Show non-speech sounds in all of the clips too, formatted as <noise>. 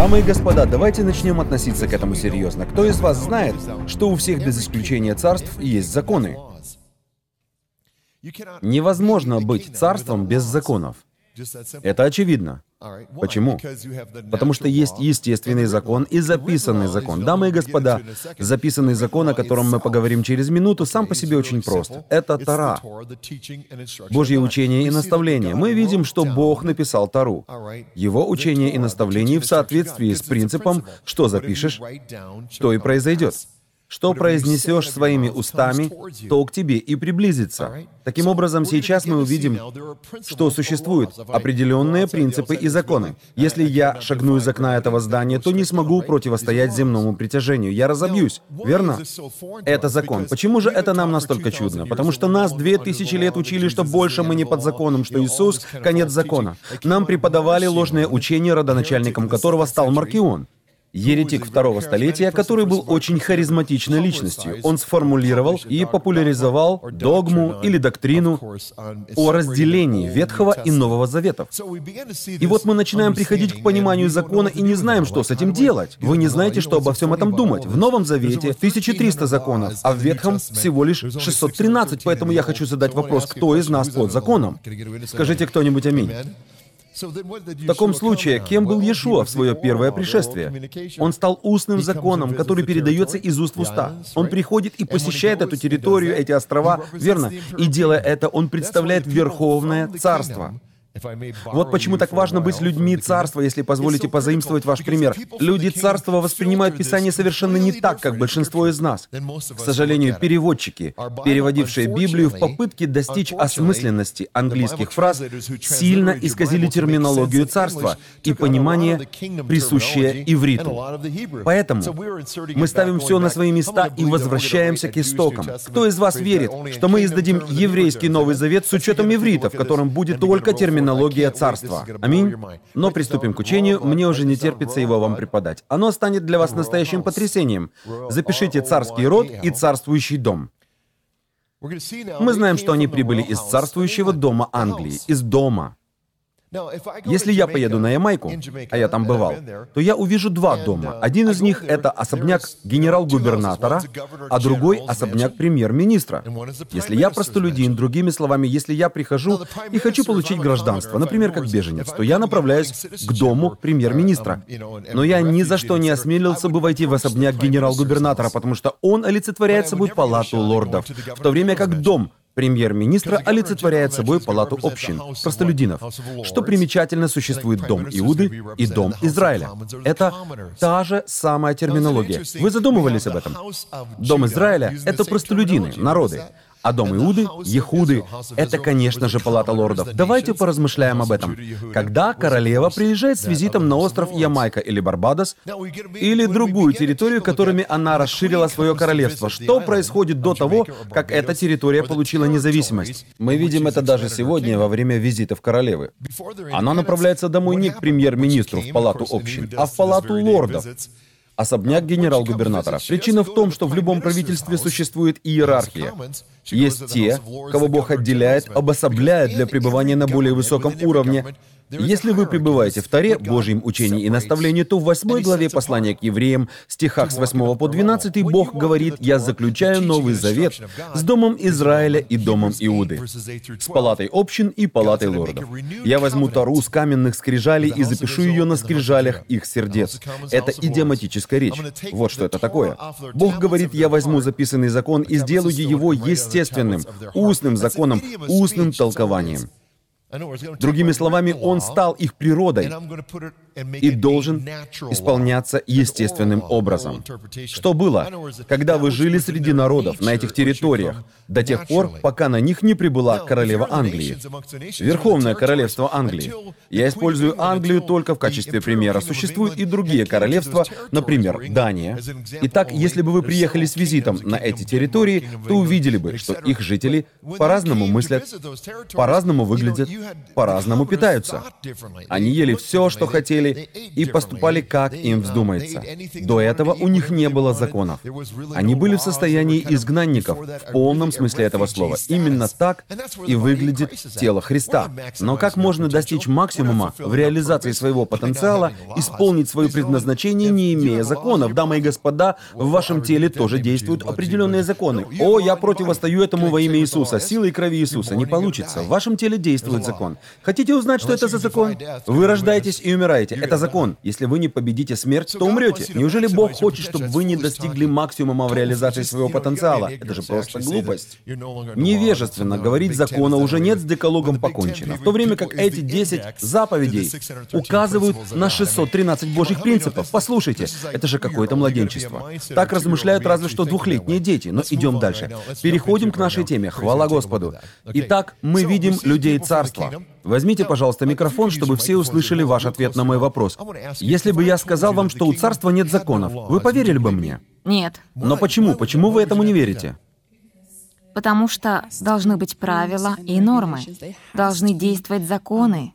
Дамы и господа, давайте начнем относиться к этому серьезно. Кто из вас знает, что у всех без исключения царств есть законы? Невозможно быть царством без законов. Это очевидно. Почему? Потому что есть естественный закон и записанный закон. Дамы и господа, записанный закон, о котором мы поговорим через минуту, сам по себе очень прост. Это Тара. Божье учение и наставление. Мы видим, что Бог написал Тару. Его учение и наставление в соответствии с принципом «что запишешь, то и произойдет». Что произнесешь своими устами, то к тебе и приблизится. Таким образом, сейчас мы увидим, что существуют определенные принципы и законы. Если я шагну из окна этого здания, то не смогу противостоять земному притяжению. Я разобьюсь, верно? Это закон. Почему же это нам настолько чудно? Потому что нас две тысячи лет учили, что больше мы не под законом, что Иисус — конец закона. Нам преподавали ложное учение, родоначальником которого стал Маркион еретик второго столетия, который был очень харизматичной личностью. Он сформулировал и популяризовал догму или доктрину о разделении Ветхого и Нового Заветов. И вот мы начинаем приходить к пониманию закона и не знаем, что с этим делать. Вы не знаете, что обо всем этом думать. В Новом Завете 1300 законов, а в Ветхом всего лишь 613, поэтому я хочу задать вопрос, кто из нас под законом? Скажите кто-нибудь аминь. В таком случае, кем был Иешуа в свое первое пришествие? Он стал устным законом, который передается из уст в уста. Он приходит и посещает эту территорию, эти острова, верно? И делая это, он представляет Верховное Царство. Вот почему так важно быть людьми царства, если позволите позаимствовать ваш пример. Люди царства воспринимают Писание совершенно не так, как большинство из нас. К сожалению, переводчики, переводившие Библию в попытке достичь осмысленности английских фраз, сильно исказили терминологию царства и понимание, присущее ивриту. Поэтому мы ставим все на свои места и возвращаемся к истокам. Кто из вас верит, что мы издадим еврейский Новый Завет с учетом иврита, в котором будет только терминология терминология царства. Аминь. Но приступим к учению. Мне уже не терпится его вам преподать. Оно станет для вас настоящим потрясением. Запишите царский род и царствующий дом. Мы знаем, что они прибыли из царствующего дома Англии, из дома. Если я поеду на Ямайку, а я там бывал, то я увижу два дома. Один из них — это особняк генерал-губернатора, а другой — особняк премьер-министра. Если я простолюдин, другими словами, если я прихожу и хочу получить гражданство, например, как беженец, то я направляюсь к дому премьер-министра. Но я ни за что не осмелился бы войти в особняк генерал-губернатора, потому что он олицетворяет собой палату лордов, в то время как дом премьер-министра олицетворяет собой палату общин, простолюдинов. Что примечательно, существует дом Иуды и дом Израиля. Это та же самая терминология. Вы задумывались об этом? Дом Израиля — это простолюдины, народы. А дом Иуды, Ехуды, это, конечно же, палата лордов. Давайте поразмышляем об этом. Когда королева приезжает с визитом на остров Ямайка или Барбадос, или другую территорию, которыми она расширила свое королевство, что происходит до того, как эта территория получила независимость? Мы видим это даже сегодня во время визитов королевы. Она направляется домой не к премьер-министру в палату общин, а в палату лордов особняк генерал-губернатора. Причина в том, что в любом правительстве существует иерархия. Есть те, кого Бог отделяет, обособляет для пребывания на более высоком уровне, если вы пребываете в Таре, Божьем учении и наставлении, то в 8 главе послания к евреям, стихах с 8 по 12, Бог говорит, «Я заключаю новый завет с домом Израиля и домом Иуды, с палатой общин и палатой лордов. Я возьму Тару с каменных скрижалей и запишу ее на скрижалях их сердец». Это идиоматическая речь. Вот что это такое. Бог говорит, «Я возьму записанный закон и сделаю его естественным, устным законом, устным толкованием». Другими словами, Он стал их природой и должен исполняться естественным образом. Что было, когда вы жили среди народов на этих территориях, до тех пор, пока на них не прибыла королева Англии, Верховное Королевство Англии. Я использую Англию только в качестве примера. Существуют и другие королевства, например, Дания. Итак, если бы вы приехали с визитом на эти территории, то увидели бы, что их жители по-разному мыслят, по-разному выглядят, по-разному питаются. Они ели все, что хотели, и поступали, как им вздумается. До этого у них не было законов. Они были в состоянии изгнанников, в полном смысле этого слова. Именно так и выглядит тело Христа. Но как можно достичь максимума в реализации своего потенциала, исполнить свое предназначение, не имея законов? Дамы и господа, в вашем теле тоже действуют определенные законы. О, я противостою этому во имя Иисуса, силой крови Иисуса. Не получится. В вашем теле действует закон. Хотите узнать, что это за закон? Вы рождаетесь и умираете. Это закон. Если вы не победите смерть, то умрете. Неужели Бог хочет, чтобы вы не достигли максимума в реализации своего потенциала? Это же просто глупость. Невежественно говорить закона уже нет с декалогом покончено. В то время как эти 10 заповедей указывают на 613 Божьих принципов. Послушайте, это же какое-то младенчество. Так размышляют разве что двухлетние дети. Но идем дальше. Переходим к нашей теме. Хвала Господу. Итак, мы видим людей царства. Возьмите, пожалуйста, микрофон, чтобы все услышали ваш ответ на мой вопрос. Если бы я сказал вам, что у царства нет законов, вы поверили бы мне? Нет. Но почему? Почему вы этому не верите? Потому что должны быть правила и нормы. Должны действовать законы,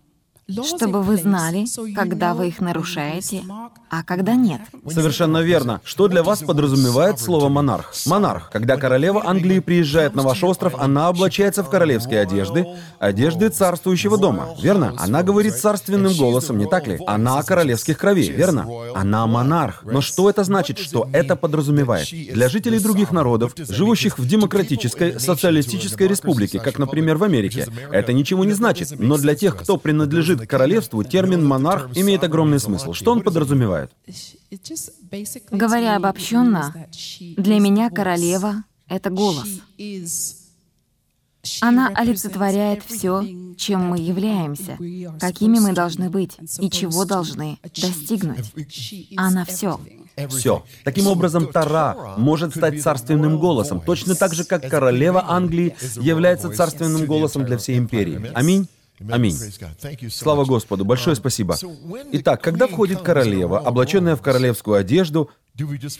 чтобы вы знали, когда вы их нарушаете, а когда нет. Совершенно верно. Что для вас подразумевает слово «монарх»? Монарх. Когда королева Англии приезжает на ваш остров, она облачается в королевские одежды, одежды царствующего дома, верно? Она говорит царственным голосом, не так ли? Она королевских крови, верно? Она монарх. Но что это значит, что это подразумевает? Для жителей других народов, живущих в демократической, социалистической республике, как, например, в Америке, это ничего не значит. Но для тех, кто принадлежит к королевству, термин «монарх» имеет огромный смысл. Что он подразумевает? Говоря обобщенно, для меня королева — это голос. Она олицетворяет все, чем мы являемся, какими мы должны быть и чего должны достигнуть. Она все. Все. Таким образом, Тара может стать царственным голосом, точно так же, как королева Англии является царственным голосом для всей империи. Аминь. Аминь. Слава Господу. Большое спасибо. Итак, когда входит королева, облаченная в королевскую одежду,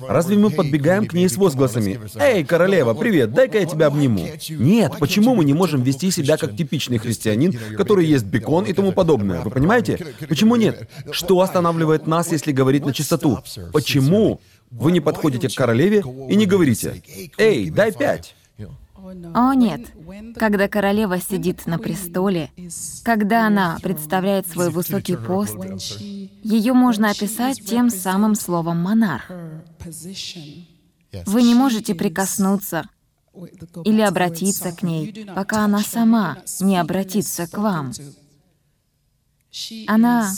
Разве мы подбегаем к ней с возгласами «Эй, королева, привет, дай-ка я тебя обниму». Нет, почему мы не можем вести себя как типичный христианин, который ест бекон и тому подобное? Вы понимаете? Почему нет? Что останавливает нас, если говорить на чистоту? Почему вы не подходите к королеве и не говорите «Эй, дай пять»? О нет, когда королева сидит на престоле, когда она представляет свой высокий пост, ее можно описать тем самым словом «монарх». Вы не можете прикоснуться или обратиться к ней, пока она сама не обратится к вам. Она...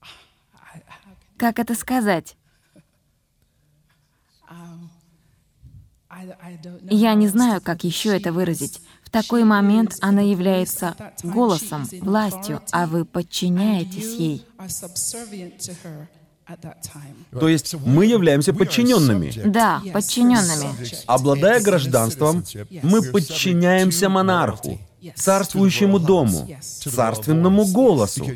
<sighs> Как это сказать? Я не знаю, как еще это выразить. В такой момент она является голосом, властью, а вы подчиняетесь ей. То есть мы являемся подчиненными. Да, подчиненными. Обладая гражданством, мы подчиняемся монарху царствующему дому, царственному голосу,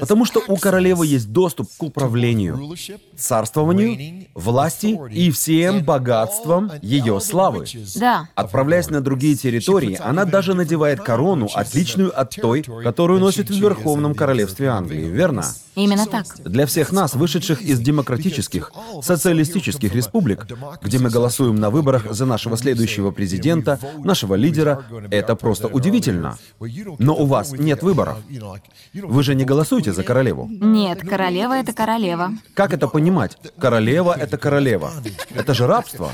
потому что у королевы есть доступ к управлению, царствованию, власти и всем богатствам ее славы. Да. Отправляясь на другие территории, она даже надевает корону, отличную от той, которую носит в Верховном Королевстве Англии, верно? Именно так. Для всех нас, вышедших из демократических, социалистических республик, где мы голосуем на выборах за нашего следующего президента, нашего лидера, это просто удивительно. Но у вас нет выборов. Вы же не голосуете за королеву. Нет, королева — это королева. Как это понимать? Королева — это королева. Это же рабство.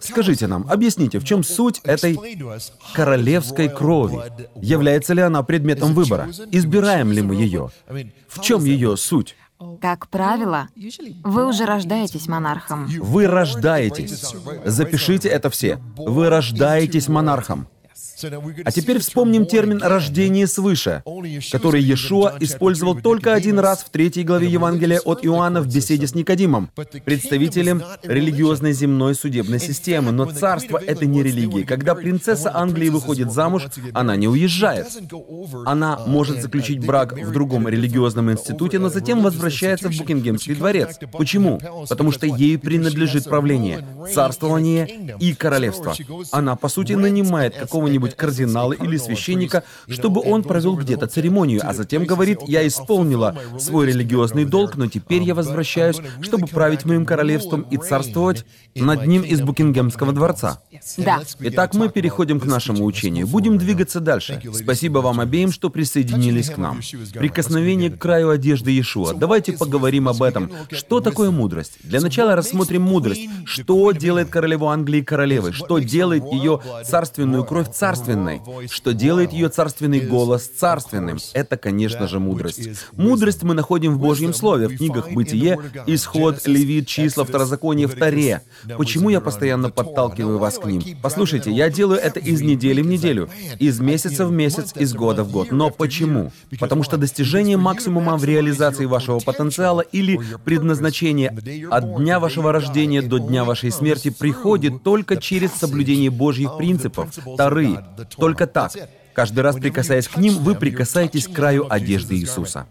Скажите нам, объясните, в чем суть этой королевской крови? Является ли она предметом выбора? Избираем ли мы ее? В чем ее суть? Как правило, вы уже рождаетесь монархом. Вы рождаетесь. Запишите это все. Вы рождаетесь монархом. А теперь вспомним термин «рождение свыше», который Иешуа использовал только один раз в третьей главе Евангелия от Иоанна в беседе с Никодимом, представителем религиозной земной судебной системы. Но царство — это не религия. Когда принцесса Англии выходит замуж, она не уезжает. Она может заключить брак в другом религиозном институте, но затем возвращается в Букингемский дворец. Почему? Потому что ей принадлежит правление, царствование и королевство. Она, по сути, нанимает какого-нибудь какого-нибудь кардинала или священника, чтобы он провел где-то церемонию, а затем говорит, я исполнила свой религиозный долг, но теперь я возвращаюсь, чтобы править моим королевством и царствовать над ним из Букингемского дворца. Да. Итак, мы переходим к нашему учению. Будем двигаться дальше. Спасибо вам обеим, что присоединились к нам. Прикосновение к краю одежды Иешуа. Давайте поговорим об этом. Что такое мудрость? Для начала рассмотрим мудрость. Что делает королеву Англии королевой? Что делает ее царственную кровь царственной? Что делает ее царственный голос царственным? Это, конечно же, мудрость. Мудрость мы находим в Божьем Слове, в книгах Бытие, Исход, Левит, Числа, Второзаконие, в Таре. Почему я постоянно подталкиваю вас к ним? Послушайте, я делаю это из недели в неделю, из месяца в месяц, из года в год. Но почему? Потому что достижение максимума в реализации вашего потенциала или предназначения от дня вашего рождения до дня вашей смерти приходит только через соблюдение Божьих принципов, Тары. Только так. Каждый раз прикасаясь к ним, вы прикасаетесь к краю одежды Иисуса.